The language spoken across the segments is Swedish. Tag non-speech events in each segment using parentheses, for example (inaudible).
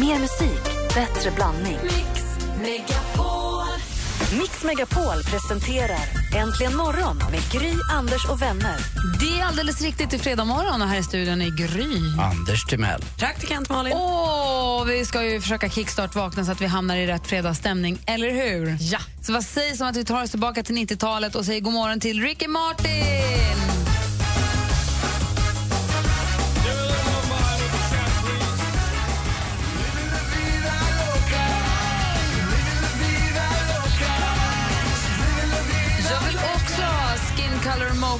Mer musik, bättre blandning. Mix Megapol. Mix Megapol presenterar Äntligen morgon med Gry, Anders och vänner. Det är alldeles riktigt i fredag morgon och här i studion är Gry. Anders Timell. Praktikant Malin. Åh, vi ska ju försöka kickstart-vakna så att vi hamnar i rätt fredagsstämning, eller hur? Ja. Så vad sägs om att vi tar oss tillbaka till 90-talet och säger god morgon till Ricky Martin?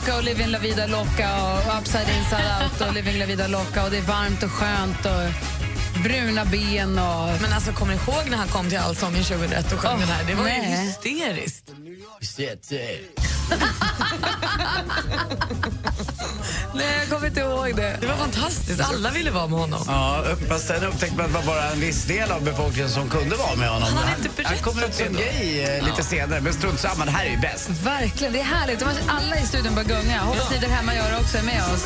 Mocha och Living La Vida Loca och Upside Inside Out och Living La Vida Loca och det är varmt och skönt och bruna ben och... Men alltså, kommer ni ihåg när han kom till Allsången 2001 och sjöng Åh, den här? Det var ju nej. hysteriskt. (laughs) Nej, jag kommer inte ihåg det. Det var fantastiskt. Alla ville vara med honom. Ja, fast sen upptäckte man att det var bara en viss del av befolkningen som kunde vara med honom. Han hade inte han kommer berättat som gay eh, lite senare, men strunt samma, det här är ju bäst. Verkligen, det är härligt. Alla i studion börjar gunga. Hoppas ni där hemma gör det också, är med oss.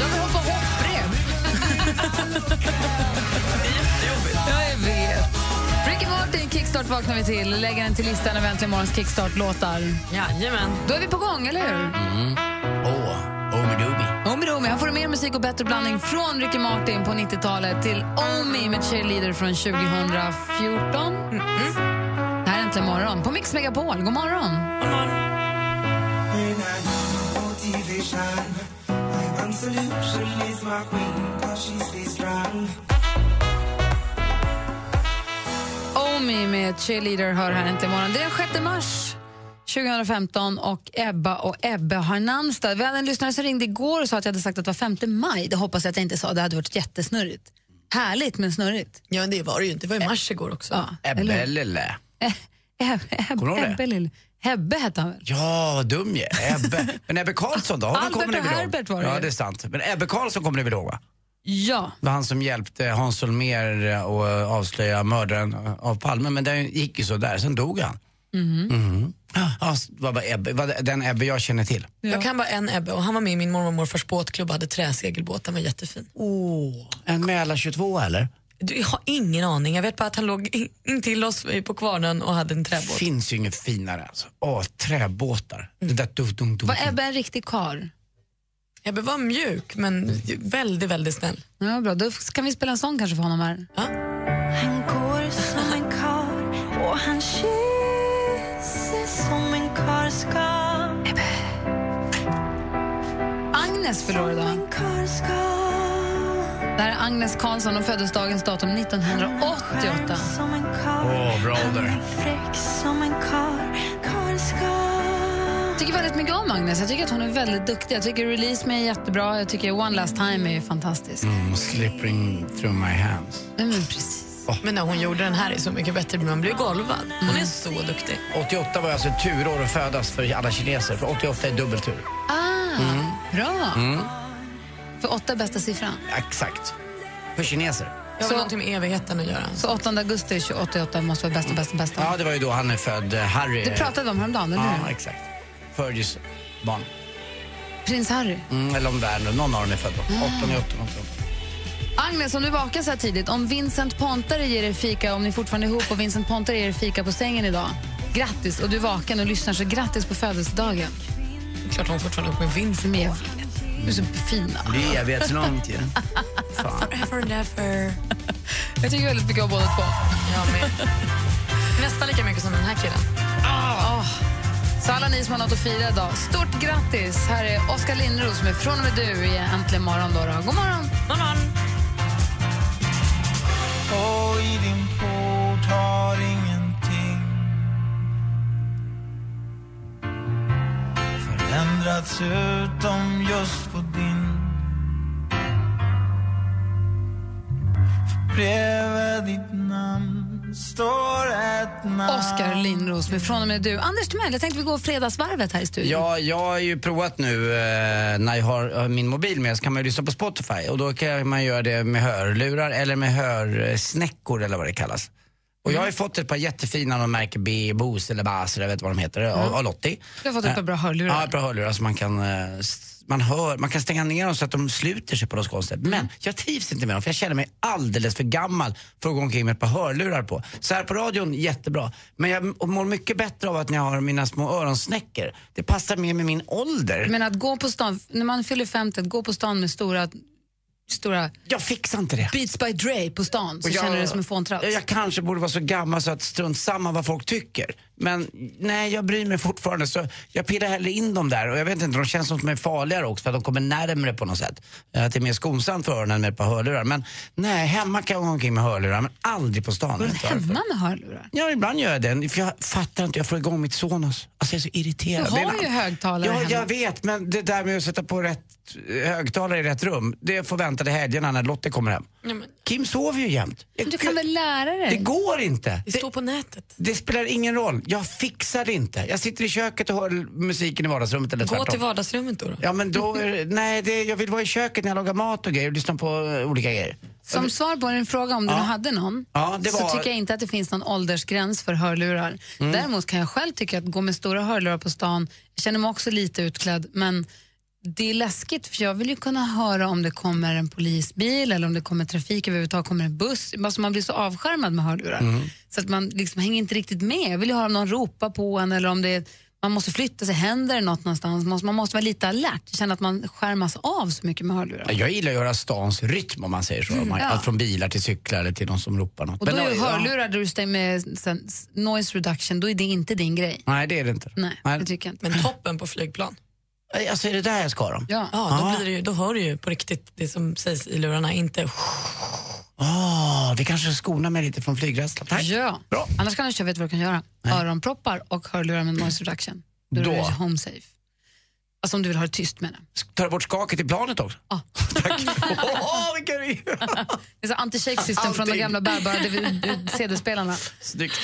Jag vill hoppa hopprep. Ricky Martin, Kickstart vaknar vi till. Lägger den till listan över Äntligen morgons Kickstart-låtar. Jajamän. Då är vi på gång, eller hur? Åh, Omidobi. Omi Domi. Han får mer musik och bättre blandning från Ricky Martin på 90-talet till Omi med Cheerleader från 2014. Det här är Äntligen morgon på Mix Megapol. God morgon! Omi med Cheerleader hör här äntligen morgon. Det är den 6 mars 2015 och Ebba och Ebbe har namnsdag. Vi hade en lyssnare som ringde igår och sa att jag hade sagt att det var 5 maj. Det hoppas jag att jag inte sa. Det hade varit jättesnurrigt. Härligt men snurrigt. Ja, men det var det ju inte. Det var ju mars igår också. Ja, Ebbe? Eh, Ebbe, Ebbe, Kommer du ihåg det? Ebbe, lill- Hebbe hette han väl? Ja, vad dum jag. Ebbe. Men Ebbe Karlsson då? Albert och? Herbert var det Ja, det är sant. Men Ebbe Karlsson kommer ni väl ihåg va? Ja. Det var han som hjälpte Hans Holmér att avslöja mördaren av Palme. Men det gick ju så där, sen dog han. Mhm. Ja, det var bara Ebbe, var den Ebbe jag känner till. Jag kan bara en Ebbe och han var med i min mormor och morfars båtklubb och hade träsegelbåt. Den var jättefin. Oh, en Mälar 22 eller? Du, jag har ingen aning. Jag vet bara att han låg in- intill oss på kvarnen och hade en träbåt. finns ju inget finare alltså. Åh, träbåtar. Det där dum, dum, dum, Var. Ebbe en riktig karl? Ebbe var mjuk men väldigt, väldigt snäll. Ja, bra. Då kan vi spela en sång kanske för honom här. Ja. Han går som en kar och han kysser som en kar ska. Agnes fyller idag. Det här är Agnes Karlsson och föddes dagens datum 1988. Som en kar. Åh, bra Han ålder. Tycker väldigt mycket om Agnes. Jag tycker att hon är väldigt duktig. Jag tycker Release Me är jättebra. Jag tycker One Last Time är fantastisk. Mm, slipping through my hands. Men precis. Men när hon gjorde den här är så mycket bättre. Man blir golvad. Hon är så duktig. 88 var alltså ett turår att födas för alla kineser. För 88 är dubbeltur. Ah, bra. För åtta bästa siffran. Exakt. För kineser. Det har Så- någonting med evigheten att göra. Så 8 augusti 88 måste vara bästa, bästa, bästa. Ja, det var ju då han är född, eh, Harry. Det pratade vi om häromdagen, eller Ja, hur? exakt. Fergies barn. Prins Harry. Mm, eller om det är någon av dem är född då. 8 8 Agnes, om du vaken så här tidigt, om Vincent Pontare ger er fika, om ni fortfarande är ihop och Vincent Pontare ger er fika på sängen idag, grattis! Och du är vaken och lyssnar, så grattis på födelsedagen. Det är klart hon fortfarande är ihop med Vincent. Vet, du är så fin. Det är evighetslångt ju. (laughs) Forever and ever. Jag tycker väldigt mycket om båda två. Jag med. Nästan lika mycket som den här killen. Ah, Så alla ni som har något att fira idag, stort grattis! Här är Oskar Lindros med Från och med du i Äntligen morgon. Då, då. God morgon! God morgon. Och i din port har ingenting förändrats utom just på din För bredvid ditt namn Oskar Lindros med Från och med du. Anders Timell, jag tänkte vi går fredagsvarvet här i studion. Ja, jag har ju provat nu eh, när jag har eh, min mobil med så kan man ju lyssna på Spotify och då kan man göra det med hörlurar eller med hörsnäckor eller vad det kallas. Och jag har ju fått ett par jättefina, de märker B, Bose eller Bas jag vet vad de heter, av, av Lottie. Du har fått ett par bra hörlurar. Ja, ett par hörlurar som man kan eh, man hör, man kan stänga ner dem så att de sluter sig på något konstigt. Mm. Men jag trivs inte med dem för jag känner mig alldeles för gammal för att gå omkring med ett par hörlurar på. Så här på radion, jättebra. Men jag mår mycket bättre av att när jag har mina små öronsnäckor. Det passar mer med min ålder. Men att gå på stan, när man fyller 50, att gå på stan med stora, stora Jag fixar inte det. Beats by Dre på stan så jag- känner du dig som en fåntratt. Jag kanske borde vara så gammal så att strunt samma vad folk tycker. Men nej, jag bryr mig fortfarande. Så jag pillar hellre in dem där. Och jag vet inte, de känns som att de är farligare också för att de kommer närmre på något sätt. Eh, Att det är mer skonsamt för öronen med ett par hörlurar. Men nej, hemma kan jag gå omkring med hörlurar men aldrig på stan. Går Jag du hemma med hörlurar? Ja, ibland gör jag det. För jag fattar inte, jag får igång mitt Sonos. Alltså jag är så irriterad. Du har ju högtalare Ja, hemma. jag vet. Men det där med att sätta på rätt högtalare i rätt rum, det får vänta till helgerna när Lotte kommer hem. Kim sover ju jämt. Du kan väl lära det dig? går inte. Det står på nätet. Det spelar ingen roll. Jag fixar det inte. Jag sitter i köket och hör musiken i vardagsrummet eller Gå tvärtom. till vardagsrummet då. då. Ja men då, det- nej det, jag vill vara i köket när jag lagar mat och grejer och lyssna på eh, olika grejer. Som svar på din fråga om du Ja. hade någon, Ja, det så var- Mm. tycker jag inte att det finns någon åldersgräns för hörlurar. Däremot kan jag själv tycka att gå med stora hörlurar på stan, jag känner mig också lite utklädd, men det är läskigt för jag vill ju kunna höra om det kommer en polisbil eller om det kommer trafik överhuvudtaget, kommer en buss. Alltså man blir så avskärmad med hörlurar. Mm. Så att man liksom hänger inte riktigt med. Jag vill ju höra om någon ropar på en eller om det är, man måste flytta sig, händer det något någonstans? Man måste, man måste vara lite alert, känna att man skärmas av så mycket med hörlurar. Jag gillar att göra stans rytm om man säger så. Man- Ja. Allt från bilar till cyklar eller till någon som ropar något. Och då Men, är ju ja, hörlurar där du stänger med sen, noise reduction, då är det inte din grej. Nej det är det inte. Nej, det tycker jag inte. Men toppen på flygplan. Alltså är det där jag ska dem? Ja. Ja, då, blir det ju, då hör du ju på riktigt det som sägs i lurarna, inte Åh, det kanske skonar mig lite från flygrädsla. Tack. ja. Bra. Annars kan du köpa, vet du vad du kan göra? Öronproppar och hörlurar med noise reduction. Då, Då. är du home safe. Alltså om du vill ha det tyst med det. Tar du bort skaket i planet också? Ja. Tack. Åh. Det är så anti-shake system från de Allting. gamla bärbara CD-spelarna. Snyggt.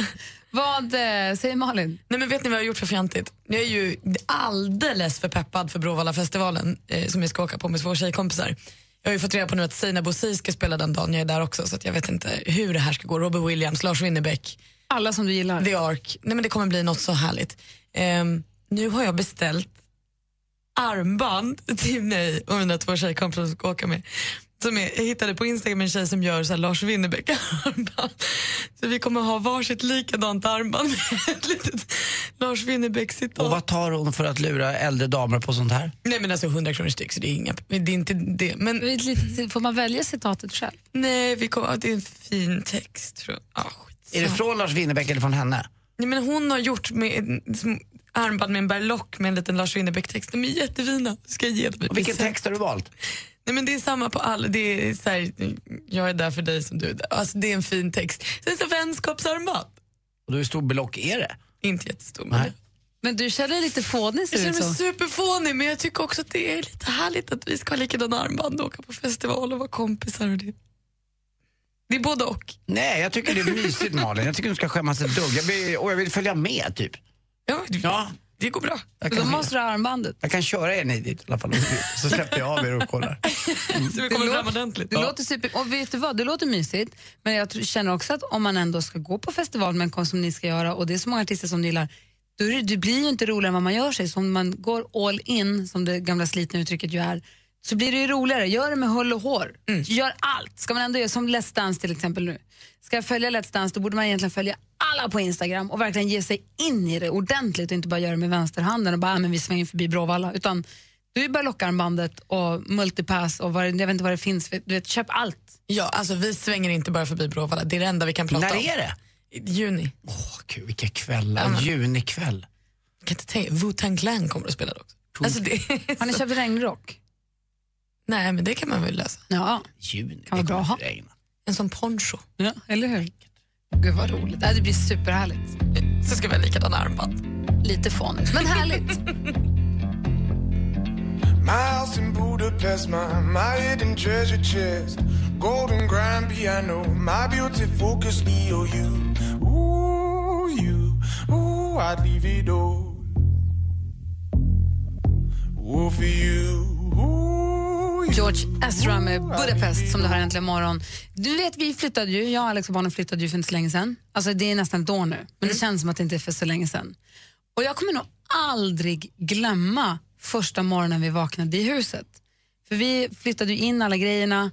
(laughs) Vad eh, säger Malin? Nej men vet ni vad jag har gjort för fjantigt? Jag är ju alldeles för peppad för Bråvalla-festivalen eh, som jag ska åka på med två tjejkompisar. Jag har ju fått reda på nu att Sina Bosi ska spela den dagen jag är där också så att jag vet inte hur det här ska gå. Robert Williams, Lars Winnerbäck, Alla som du gillar. The Ark. Nej men det kommer bli något så härligt. Ehm, nu har jag beställt armband till mig och mina två tjejkompisar som ska åka med. Som är, jag hittade på Instagram en tjej som gör så här Lars Winnerbäck-armband. Så vi kommer ha varsitt likadant armband med (laughs) ett litet Lars Winnerbäck-citat. Och vad tar hon för att lura äldre damer på sånt här? Nej men alltså 100 kronor styck så det är, inga, det är inte det. Men Får man välja citatet själv? nej, vi kommer, det är en fin text tror jag. Ah. Är det från Lars Winnerbäck eller från henne? Nej, men hon har gjort med armband med en berlock med en liten Lars Winnerbäck-text. De är jättefina. Ska jag ge dem Och vilken text har du valt? Nej, men det är samma på alla. Det är så här, jag är där för dig som du är där. Alltså, det är en fin text. Sen så vänskapsarmband. Och hur stor belock är det? Inte jättestor. Men Nej. Men du känner dig lite fånig ser jag känner mig superfånig men jag tycker också att det är lite härligt att vi ska ha likadana armband och åka på festival och vara kompisar. Och det. det är både och. Nej, jag tycker det är mysigt Malin. Jag tycker du ska skämmas ett dugg. Jag, blir, och jag vill följa med typ. Ja, det, Ja, det går bra. jag Då kan, måste du ha armbandet. jag kan köra er ni dit i alla fall. Så släpper jag av er och kollar. (laughs) Så vi kommer Det fram låter- ordentligt. Det låter super, och vet du vad, det låter mysigt, men jag känner också att om man ändå ska gå på festival med en konst som ni ska göra och det är så många artister som du gillar, då är det, det blir ju inte roligare än vad man gör sig. Så om man går all in, som det gamla slitna uttrycket ju är, så blir det ju roligare. Gör det med hull och hår. Gör allt. Ska man ändå göra som Let's Dance till exempel nu. Ska jag följa Let's Dance då borde man egentligen följa alla på Instagram och verkligen ge sig in i det ordentligt och inte bara göra det med vänsterhanden och bara, ah, men vi svänger förbi Bråvalla. Utan du är bara lockarmbandet och multipass och vad, jag vet inte vad det finns. Du vet, köp allt. Ja, alltså vi svänger inte bara förbi Bråvalla. Det är det enda vi kan prata När om. är det? Juni. Åh gud, vilka kvällar. Junikväll. Jag kan inte tänka, Wu-Tang Clan kommer att spela det också. Alltså det Har ni köpt regnrock? Nej men det kan man väl lösa. Ja, Juni, Kan vara bra att ha. regna. En sån poncho. ja eller hur? Gud vad roligt. Det blir superhärligt. Så ska vi ha likadana armband. Lite fånigt, men härligt. (laughs) My house in Budapest, my, my hidden treasure chest. Golden grand piano, my beauty focus, me or you. Ooh, you, ooh, I'd leave it all. Ooh, for you. George Ezra med Budapest som du har äntligen morgon. Du vet, vi flyttade ju, jag och Alex och barnen flyttade ju för inte så länge sedan. Alltså det är nästan ett år nu, men det känns som att det inte är för så länge sedan. Och jag kommer nog aldrig glömma första morgonen vi vaknade i huset. För vi flyttade ju in alla grejerna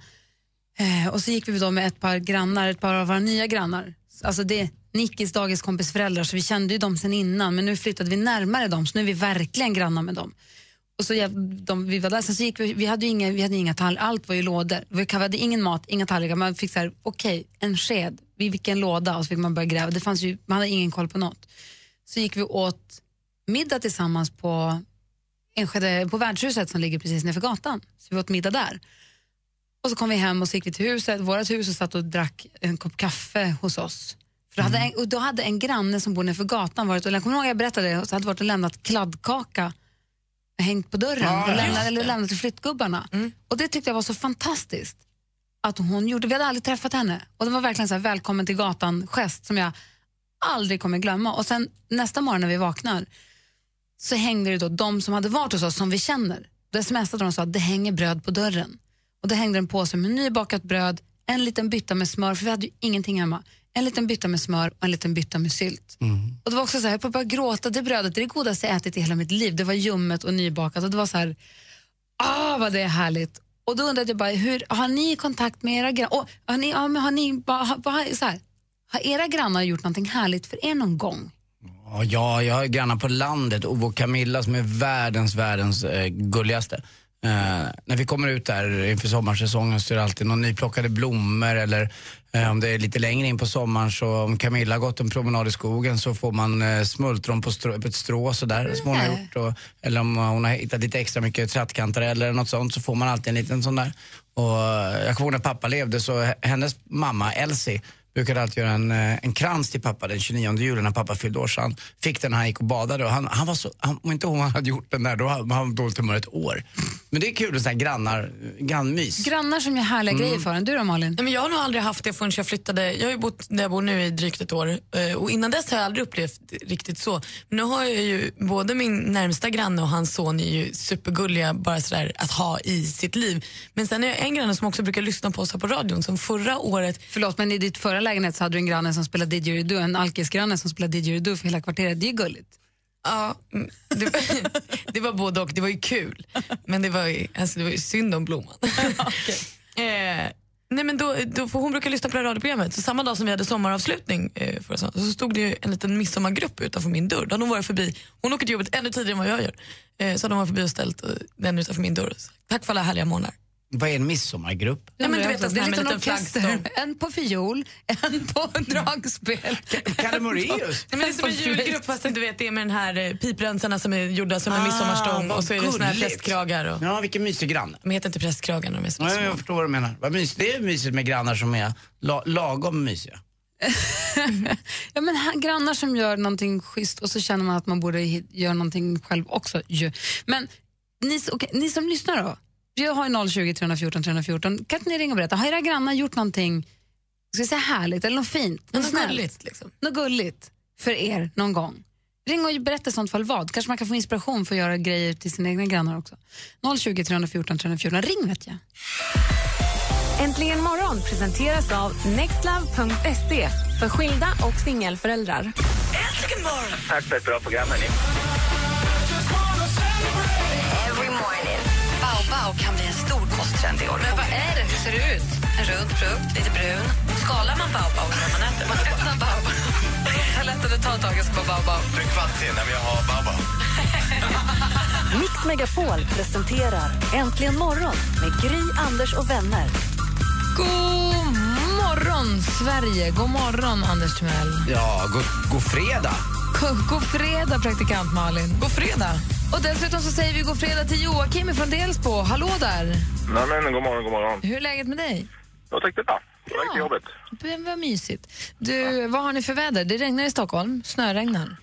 eh, och så gick vi då med ett par grannar, ett par av våra nya grannar. Alltså det är Nickis dagiskompis föräldrar så vi kände ju dem sen innan men nu flyttade vi närmare dem så nu är vi verkligen grannar med dem. Och så jag- de, vi var där, sen så gick vi, vi hade inga, vi hade inga tall, allt var ju lådor. Vi hade ingen mat, inga tallrikar. Man fick så här, okej, en sked, i vilken låda? Och så fick man börja gräva. Det fanns ju, man hade ingen koll på något. Så gick vi åt middag tillsammans på, Enskede, på värdshuset som ligger precis nedanför gatan. Så vi åt middag där. Och så kom vi hem och så gick vi till huset, vårt hus och satt och drack en kopp kaffe hos oss. För då, hade en, och då hade en granne som bor nedanför gatan varit och, jag kommer ihåg jag berättade det, så hade varit och lämnat kladdkaka hängt på dörren Ja, och lämnat, eller lämnat till flyttgubbarna. Och det tyckte jag var så fantastiskt att hon gjorde. Vi hade aldrig träffat henne och det var verkligen så välkommen till gatan-gest som jag aldrig kommer glömma. Och sen nästa morgon när vi vaknar så hängde det då de som hade varit hos oss som vi känner. Då smsade de och sa att det hänger bröd på dörren. Och då hängde en påse med nybakat bröd, en liten bytta med smör, för vi hade ju ingenting hemma. En liten bytta med smör och en liten bytta med sylt. Och det var också så här, jag började gråta, det brödet det är det godaste jag ätit i hela mitt liv. Det var ljummet och nybakat och det var så här, ah vad det är härligt. Och då undrade jag bara, hur, har ni kontakt med era grannar? Oh, har ni, ja, men har ni, bara- har, har, så här, har era grannar gjort någonting härligt för er någon gång? Ja, Ja, jag har grannar på landet. Och Camilla som är världens, världens eh, gulligaste. Eh, när vi kommer ut där inför sommarsäsongen så är det alltid någon nyplockade blommor eller om det är lite längre in på sommaren så om Camilla har gått en promenad i skogen så får man eh, smultron på, strå, på ett strå sådär som hon har gjort. Och, eller om hon har hittat lite extra mycket trattkantareller eller något sånt så får man alltid en liten sån där. Och eh, jag kommer ihåg när pappa levde så hennes mamma Elsie brukade alltid göra en, eh, en krans till pappa den 29 juli när pappa fyllde år. Så han fick den när han gick och badade och han, han var så, han, om inte hon hade gjort den där då hade han dåligt humör ett år. Men det är kul med sådana här grannar, grannmys. Grannar som gör härliga grejer för en. Du då Malin? Nej, men jag har nog aldrig haft det förrän jag flyttade. Jag har ju bott där jag bor nu i drygt ett år eh, och innan dess har jag aldrig upplevt riktigt så. Men nu har jag ju både min närmsta granne och hans son är ju supergulliga bara sådär att ha i sitt liv. Men sen är jag en granne som också brukar lyssna på oss här på radion som förra året Förlåt, men i ditt förra lägenhet så hade du en granne som spelade didgeridoo, en alkisgranne som spelade didgeridoo för hela kvarteret. Det är ju gulligt. Ja, det, var- (laughs) det var både och. Det var ju kul, men det var ju, alltså, det var ju synd om blomman. (laughs) eh, nej, men då, då, för hon brukar lyssna på det här radioprogrammet. Så samma dag som vi hade sommaravslutning eh, förra sommaren, så stod det en liten midsommargrupp utanför min dörr. Då hade hon varit förbi. Hon åker till jobbet ännu tidigare än vad jag gör. Eh, så hade hon varit förbi och ställt eh, den utanför min dörr. sagt, Tack för alla härliga månader. Vad är en midsommargrupp? Ja, men du vet, en sån det är en liten orkester. En på fiol, en på (laughs) dragspel. Kalle Moraeus? Nej, men det är som en julgrupp fast du vet, det är med den här eh, piprensarna som är gjorda som en midsommarstång vad och så är det såna här prästkragar. Och, Ja, vilken mysig granne. de heter inte prästkragar när de är så Ja, små. jag förstår vad du menar. Vad mys- det är mysigt med grannar som är la- lagom mysiga. (laughs) Ja, men här, grannar som gör någonting schysst och så känner man att man borde göra någonting själv också. Men ni, okej, ni som lyssnar då, vi har ju 020 314 314. Kan inte ni ringa och berätta, har era grannar gjort någonting ska jag säga härligt eller något fint? Något något snällt? gulligt liksom. Något gulligt för er någon gång? Ring och berätta i sånt fall vad. Kanske man kan få inspiration för att göra grejer till sina egna grannar också. 020 314 314. Ring vet jag. Äntligen morgon presenteras av nextlove.se för skilda och singelföräldrar. Tack för ett bra program. Hörni. Baobab kan bli en stor kosttrend i år. Men vad är det? Hur ser det ut? En rund frukt, lite brun. Skalar man baobab när man äter? Man öppnar baobab. Ta lätt att ta tag i på baobab. Kvart in när vi har Baba. (laughs) Mix Megapol presenterar Äntligen morgon med Gry, Anders och vänner. God morgon, Sverige. God morgon, Anders Timell. Ja, god, god fredag. God, god fredag, praktikant Malin. God fredag. Och dessutom så säger vi god fredag till Joakim från Delsbo. Hallå där. Nej, men god morgon, god morgon. Hur är läget med dig? Jag tänkte bra. Jag gick till jobbet. Det var mysigt. Du, vad har ni för väder? Det regnar i Stockholm. Snöregnar.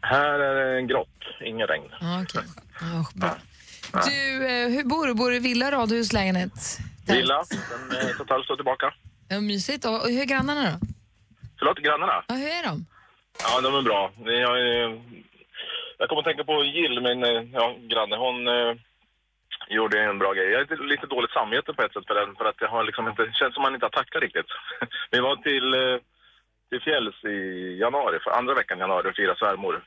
Här är det grått, ingen regn. Ja, okej. Ja, bra. Du, eh, hur bor du? Bor du i villa, radhus, lägenhet? Villa, sen eh, ett och ett halvt år tillbaka. Ja, mysigt. Och, och hur är grannarna då? Förlåt, grannarna? Ja, hur är de? Ja, de är bra. Jag, jag kommer att tänka på Jill, min eh, ja, granne. Hon eh, gjorde en bra grej. Jag har lite, lite dåligt samvete på ett sätt för den, för att det har liksom inte, känns som man inte har tacklat riktigt. (laughs) Vi var till, eh, till fjälls i januari, för andra veckan i januari och firade svärmor.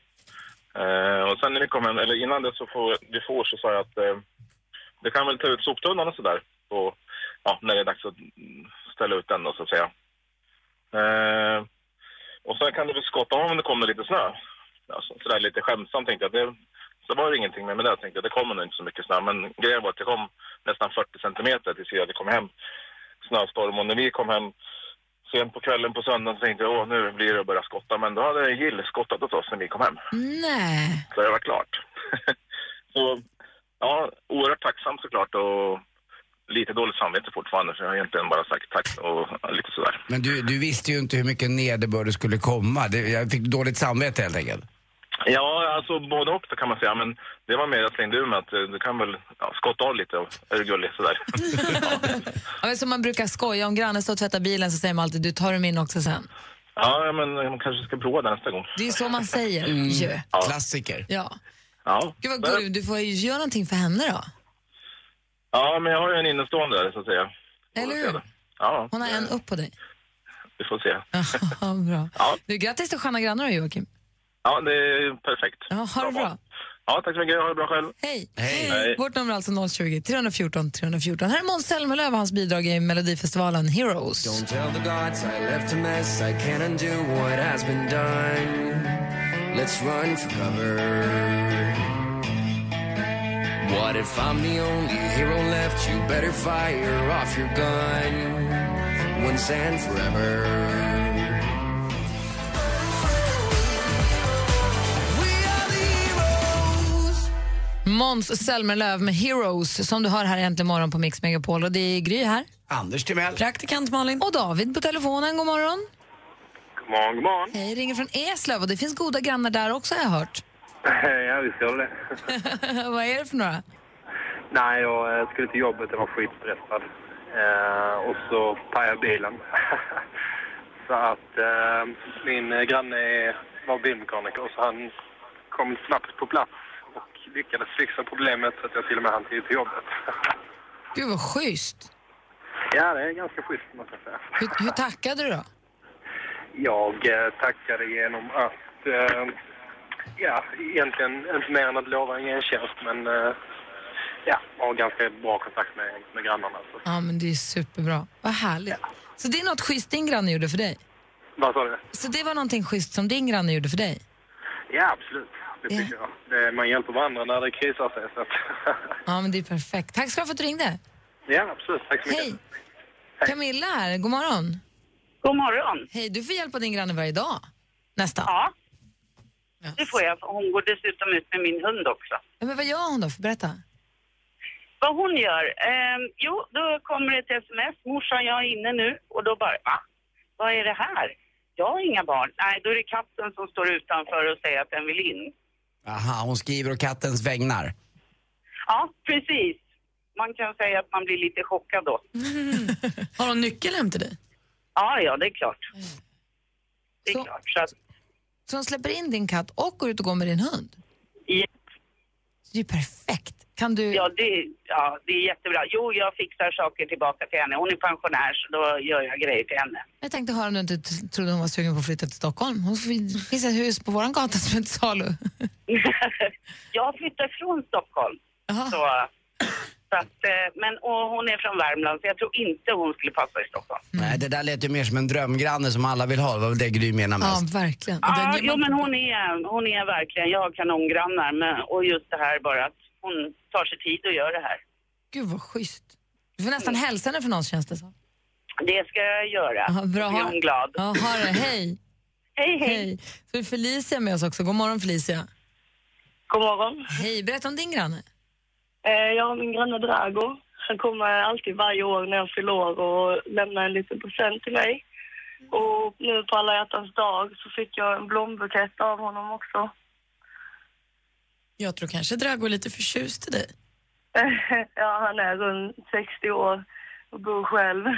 Eh, och sen när vi kom hem, eller innan det så får, vi får så sa jag att eh, det kan väl ta ut soptunnan och sådär. Ja, när det är dags att ställa ut den då så att säga. Eh, och sen kan du väl skotta av om det kommer lite snö. Alltså, sådär lite skämtsamt tänkte jag. Det, så var det ingenting med, med det. Tänkte jag, det kommer nog inte så mycket snö. Men grejen var att det kom nästan 40 centimeter tills vi hade kommit hem. Snöstorm. Och när vi kom hem sent på kvällen på söndagen så tänkte jag, åh nu blir det att börja skotta. Men då hade Jill skottat åt oss när vi kom hem. Nej. Så det var klart. (laughs) så ja, oerhört tacksam såklart och lite dåligt samvete fortfarande för jag har egentligen bara sagt tack och lite sådär. Men du, du visste ju inte hur mycket nederbörd det skulle komma. Det, jag fick dåligt samvete helt enkelt. Ja, alltså både och kan man säga. Men det var mer jag slängde ur mig att eh, du kan väl ja, skotta av lite och är du gullig sådär. (laughs) Ja, men som man brukar skoja om grannen står och tvättar bilen så säger man alltid du tar dem in också sen. ja, men man kanske ska prova det nästa gång. Det är ju så man säger ju. Klassiker. Ja. Ja. Gud vad gulligt, du får ju göra någonting för henne då. Ja, men jag har ju en innestående där så att säga. Eller hur? Ja, Hon har en upp på dig. vi får se. Ja, (laughs) bra. Ja. Du, grattis till sköna grannar Joakim. Ja, det är perfekt. Ja, ha det bra. Ja, tack så mycket. Ha det bra själv. Hej. Hej. Vårt nummer är alltså 020 314 314. Här är Måns Zelmerlöw och hans bidrag i Melodifestivalen Heroes. Don't tell the gods I left a mess. I can't undo what has been done. Let's run for cover. What if I'm the only hero left? You better fire off your gun once and forever. Måns Zelmerlöw med Heroes som du hör här äntligen morgon på Mix Megapol. Och det är Gry här. Anders Timell. Praktikant Malin. Och David på telefonen. God morgon. God morgon, god morgon. Hej, ringer från Eslöv och det finns goda grannar där också har jag hört. Ja, visst gör det. (laughs) Vad är det för några? Nej, jag eh, skulle till jobbet, jag var skitstressad. Eh, och så pajade bilen. (laughs) så att eh, min eh, granne var bilmekaniker så han kom snabbt på plats och lyckades fixa problemet så att jag till och med hann till till jobbet. (laughs) Gud vad schysst. ja, det är ganska schysst måste jag säga. Hur, hur tackade du då? Jag eh, tackade genom att, eh, ja, egentligen inte mer än att lova en gentjänst men eh, ja, har ganska bra kontakt med, med grannarna. Så. Ja, men det är superbra. Vad härligt. Så det är något schysst din granne gjorde för dig? Vad sa du? Så det var någonting schysst som din granne gjorde för dig? Ja, absolut. Det tycker jag. Det, man hjälper varandra när det krisar sig. Så Ja, men det är perfekt. Tack ska du ha för att du ringde. ja, absolut. Tack så mycket. Hej. Camilla här, god morgon. God morgon. Hej, du får hjälpa din granne varje dag. Nästan. Ja. Det får jag. Hon går dessutom ut med min hund också. Ja, men vad gör hon då? För berätta. Vad hon gör? ehm, jo, då kommer det ett sms. Morsan, jag är inne nu. Och då bara, va? Vad är det här? Jag har inga barn. Nej, då är det katten som står utanför och säger att den vill in. Aha, hon skriver å kattens vägnar. Ja, precis. Man kan säga att man blir lite chockad då. (laughs) Har hon nyckel hem till dig? Ja, ja, det är klart. Det är Så- klart. Så att, Så hon släpper in din katt och går ut och går med din hund? Ja. Det är ju perfekt. Kan du... ja, det, ja, det är jättebra. Jo, jag fixar saker tillbaka till henne. Hon är pensionär, så då gör jag grejer till henne. Jag tänkte höra om du inte trodde hon var sugen på att flytta till Stockholm. Hon finns ett hus på våran gata som är till salu. (laughs) jag flyttar från Stockholm. Så, så att, eh, men, och hon är från Värmland, så jag tror inte hon skulle passa i Stockholm. Nej, det där lät ju mer som en drömgranne som alla vill ha. Det var väl det Gry menade mest. verkligen. Ja, jo, men hon är, hon är verkligen, jag har kanongrannar. Men, och just det här bara att hon tar sig tid och gör det här. Gud vad schysst. Du får nästan hälsa henne för någon känns det som. Det ska jag göra. Ja, bra. Då blir hon glad. Ja, ha det. Hej. hej, hej. Så är Felicia med oss också. God morgon Felicia. God morgon. Hej, berätta om din granne. Eh, Jag har min granne Drago. Han kommer alltid varje år när jag fyller år och lämnar en liten present till mig. Och nu på alla hjärtans dag så fick jag en blombukett av honom också. Jag tror kanske Drago är lite förtjust i dig. (laughs) ja, han är runt 60 år och bor själv. (laughs)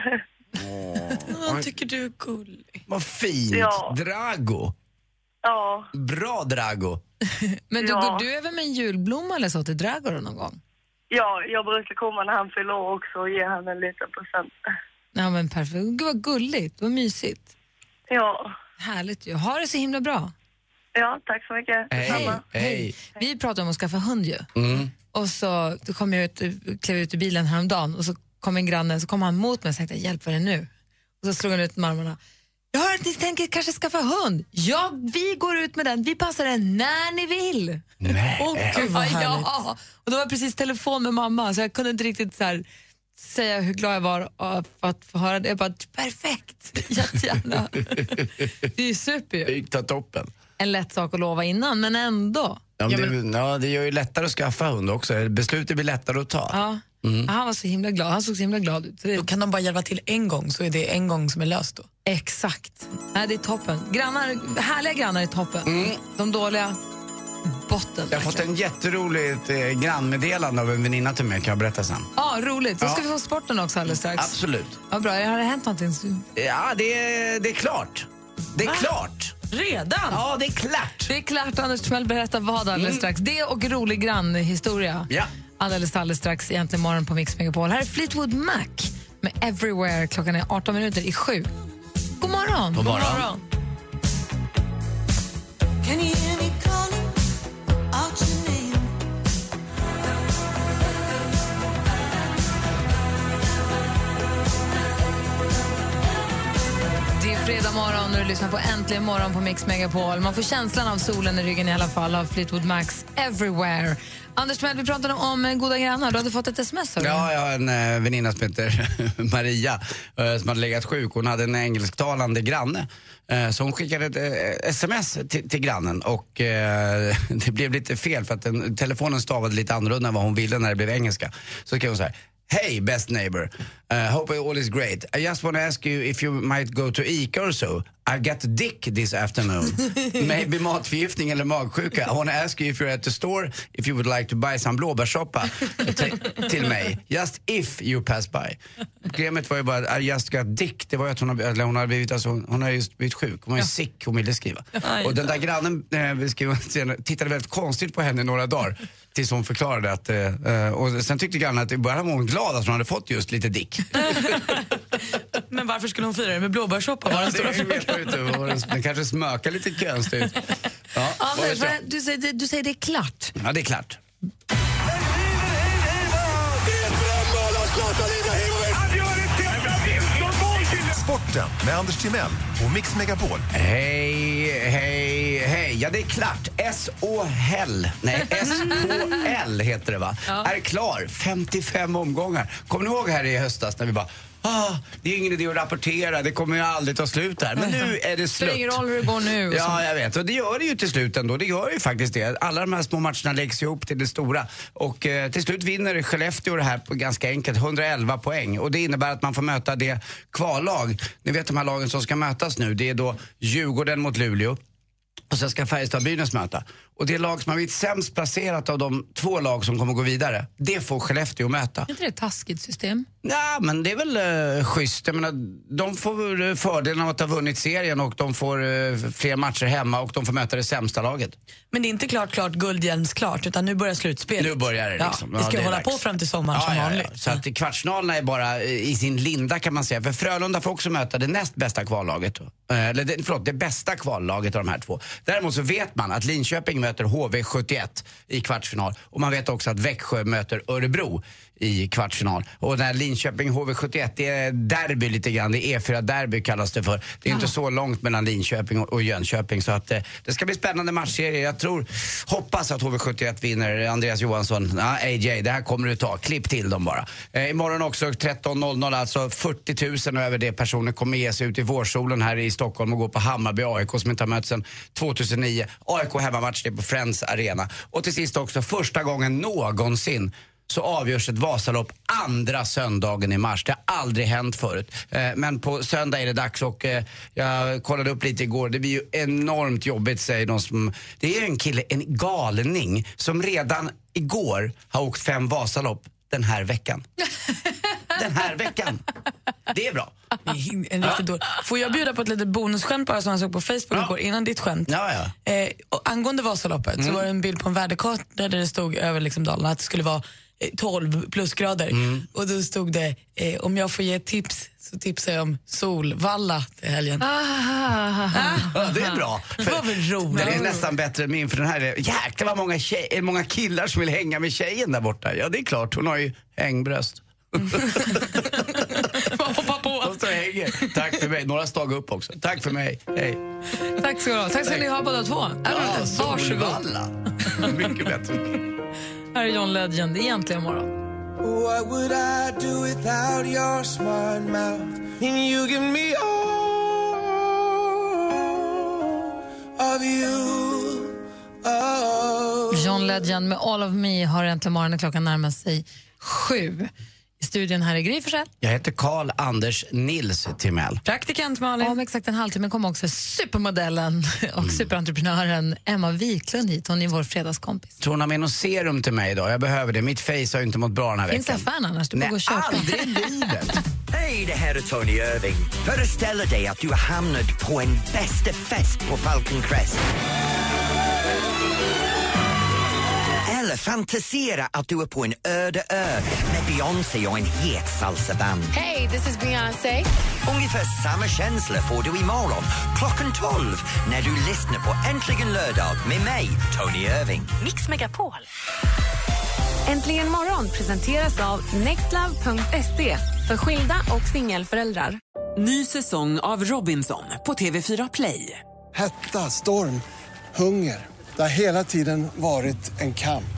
Han tycker du är gullig. Vad fint! Ja. Drago. Ja. Bra Drago. (laughs) Men du, Ja. går du över med en julblomma eller så till Drago någon gång? Ja, jag brukar komma när han fyller år också och ge honom en liten present. Ja men perfekt. Gud vad gulligt, vad mysigt. Ja. Härligt ju. Ha det så himla bra. Ja, tack så mycket. Detsamma. Hej. Vi pratade om att skaffa hund ju. Mm. Och så då kom jag ut, klev ut ur bilen häromdagen och så kom en granne så kom han mot mig och tänkte hjälp vad är det nu? Och så slog han ut med armarna. Jag hör att ni tänker kanske skaffa hund. Ja, vi går ut med den. Vi passar den när ni vill. Nej. Åh, gud vad ja. Och det var precis telefon med mamma så jag kunde inte riktigt så här, säga hur glad jag var av att få höra det. Jag bara, perfekt, (laughs) jättegärna. det är ju super ju. Det gick toppen. En lätt sak att lova innan, men ändå. Ja, men det, ja, det gör ju lättare att skaffa hund också. Beslutet blir lättare att ta. Ja. Mm. Han var så himla glad. Han såg så himla glad ut. Så det, Då kan de bara hjälpa till en gång så är det en gång som är löst då. exakt. Nej, det är toppen. Grannar, härliga grannar är toppen. De dåliga, botten. Jag har fått en jätteroligt eh, grannmeddelande av en väninna till mig, kan jag berätta sen. Ja, roligt. Då ska Ja. vi få sporten också alldeles strax. Absolut. Ja, bra. Har det hänt någonting? Ja, det är, det är klart. Det är klart. Redan? Ja, det är klart. Det är klart. Anders Timell berättar vad alldeles strax. Det och rolig grannhistoria. Ja. Alldeles, alldeles strax egentligen morgon på Mix Megapol. Här är Fleetwood Mac med Everywhere. Klockan är 18 minuter i sju. God morgon! God morgon. Can you fredag morgon och du lyssnar på Äntligen morgon på Mix Megapol. Man får känslan av solen i ryggen i alla fall av Fleetwood Macs Everywhere. Anders Timell, vi pratade om eh, goda grannar. Du hade fått ett sms. hörru. Ja, jag har en eh, väninna som heter (laughs) Maria eh, som hade legat sjuk. Hon hade en engelsktalande granne. Eh, så hon skickade ett sms till, till grannen och eh, (laughs) det blev lite fel för att den, telefonen stavade lite annorlunda än vad hon ville när det blev engelska. Så skrev hon så här. Hey best neighbor, uh, hope all is great. I just want to ask you if you might go to ICA or so. I got dick this afternoon. (laughs) Maybe matförgiftning eller magsjuka. I want to ask you if you're at the store if you would like to buy some blåbärssoppa till- mig. Just if you pass by. Problemet var ju bara I just got dick. Det var ju att hon har, hon har blivit, alltså, hon har just blivit sjuk. Hon var ju sick, hon ville skriva. Aj Och den där grannen eh, sen, (laughs) tittade väldigt konstigt på henne i några dagar. Tills hon förklarade att, eh, eh, och sen tyckte grannen att i början var hon glad att hon hade fått just lite dick. (laughs) Men varför skulle hon fira det med blåbärssoppa? Var den stora. Hon- Den kanske smökar lite konstigt. Ja, Anders, du säger, du säger det är klart. ja, det är klart. Sporten med Anders Timell och Mix Megapol. Hej, hej, hej. Ja, det är klart. S-O-L. Nej, (laughs) S-O-L heter det va? Är klar. 55 omgångar. Kommer ni ihåg här i höstas när vi bara Ah, det är ingen idé att rapportera, det kommer ju aldrig ta slut här. Men nu är det slut. Spelar ingen roll hur det går nu. Ja, jag vet. Och det gör det ju till slut ändå. Det gör ju faktiskt det. Alla de här små matcherna läggs ihop till det stora. Och eh, till slut vinner Skellefteå det här på ganska enkelt. 111 poäng. Och det innebär att man får möta det kvallag. Ni vet de här lagen som ska mötas nu. Det är då Djurgården mot Luleå. Och sen ska Färjestad Brynäs möta. Och det lag som har blivit sämst placerat av de två lag som kommer gå vidare, det får Skellefteå möta. Är inte det ett taskigt system? Ja, men det är väl uh, schysst. Jag menar, de får eh, fördelen av att ha vunnit serien och de får eh, fler matcher hemma och de får möta det sämsta laget. Men det är inte klart, klart, guldhjälmsklart utan nu börjar slutspelet. Nu börjar det liksom. Ja, vi ska det är hålla dags. på fram till sommaren som ja, ja, vanligt. ja. Så att kvartsfinalerna är bara i sin linda kan man säga. För Frölunda får också möta det näst bästa kvallaget. Eller det, förlåt, det bästa kvallaget av de här två. Däremot så vet man att Linköping möter möter HV71 i kvartsfinal. Och man vet också att Växjö möter Örebro i kvartsfinal. Och när Linköping HV71, det är derby lite grann. Det är E4-derby kallas det för. Det är inte så långt mellan Linköping och, och Jönköping. Så att eh, det ska bli spännande matchserie. Jag tror, hoppas att HV71 vinner. Andreas Johansson, ja, AJ, det här kommer du ta. Klipp till dem bara. Eh, imorgon också 13.00, alltså 40 000 över det personer kommer ge sig ut i vårsolen här i Stockholm och gå på Hammarby AIK som inte har mötts sedan 2009. AIK hemmamatch, det är på Friends Arena. Och till sist också, första gången någonsin så avgörs ett Vasalopp andra söndagen i mars. Det har aldrig hänt förut. Eh, men på söndag är det dags och eh, jag kollade upp lite igår. Det blir ju enormt jobbigt säger de som... Det är en kille, en galning, som redan igår har åkt fem Vasalopp den här veckan. (laughs) den här veckan. Det är bra. En riktigt dålig. Får jag bjuda på ett litet bonusskämt bara som jag såg på Facebook igår innan ditt skämt? Ja, ja. Eh, och angående Vasaloppet så var det en bild på en värdekarta där det stod över liksom Dalarna att det skulle vara 12 plusgrader. Mm. Och då stod det, eh, om jag får ge tips så tipsar jag om Solvalla till helgen. Ah, Ja, det är bra. Det var väl roligt? Det är nästan bättre än min för den här är, jäklar vad många, tjej, eh, många killar som vill hänga med tjejen där borta. Ja det är klart, hon har ju hängbröst. (laughs) Hoppa på. Och hänger. Tack för mig. Några stag upp också. Tack för mig. Hej. Tack ska du ha. Tack ska ni ha båda två. Ja, Varsågod. Solvalla. Mycket bättre. Här är John Legend, egentligen morgon. What would I do without your smart mouth? And you give me all of you. Oh. John Legend med All of Me har äntligen morgonen. Klockan närmar sig sju. I studion här är Gry Forssell. Jag heter Karl Anders Nils Timell. Praktikant Malin. Om exakt en halvtimme kommer också supermodellen (laughs) och superentreprenören Emma Wiklund hit. Hon är vår fredagskompis. Tror hon har med något serum till mig idag? Jag behöver det. Mitt face har ju inte mått bra den här Finns det veckan. affären annars? Du får Nej, gå och köpa. aldrig i (laughs) livet. Hej, det här är Tony Irving. Föreställ dig att du har hamnat på en bästa fest på Falcon Crest. Fantisera att du är på en öde ö med Beyoncé och en het salsaband. Hey, this is Beyoncé. Ungefär samma känsla får du imorgon klockan 12 när du lyssnar på Äntligen lördag med mig, Tony Irving. Mix Megapol. Äntligen morgon presenteras av nextlove.se för skilda och singelföräldrar. Ny säsong av Robinson på TV4 Play. Hetta, storm, hunger. Det har hela tiden varit en kamp.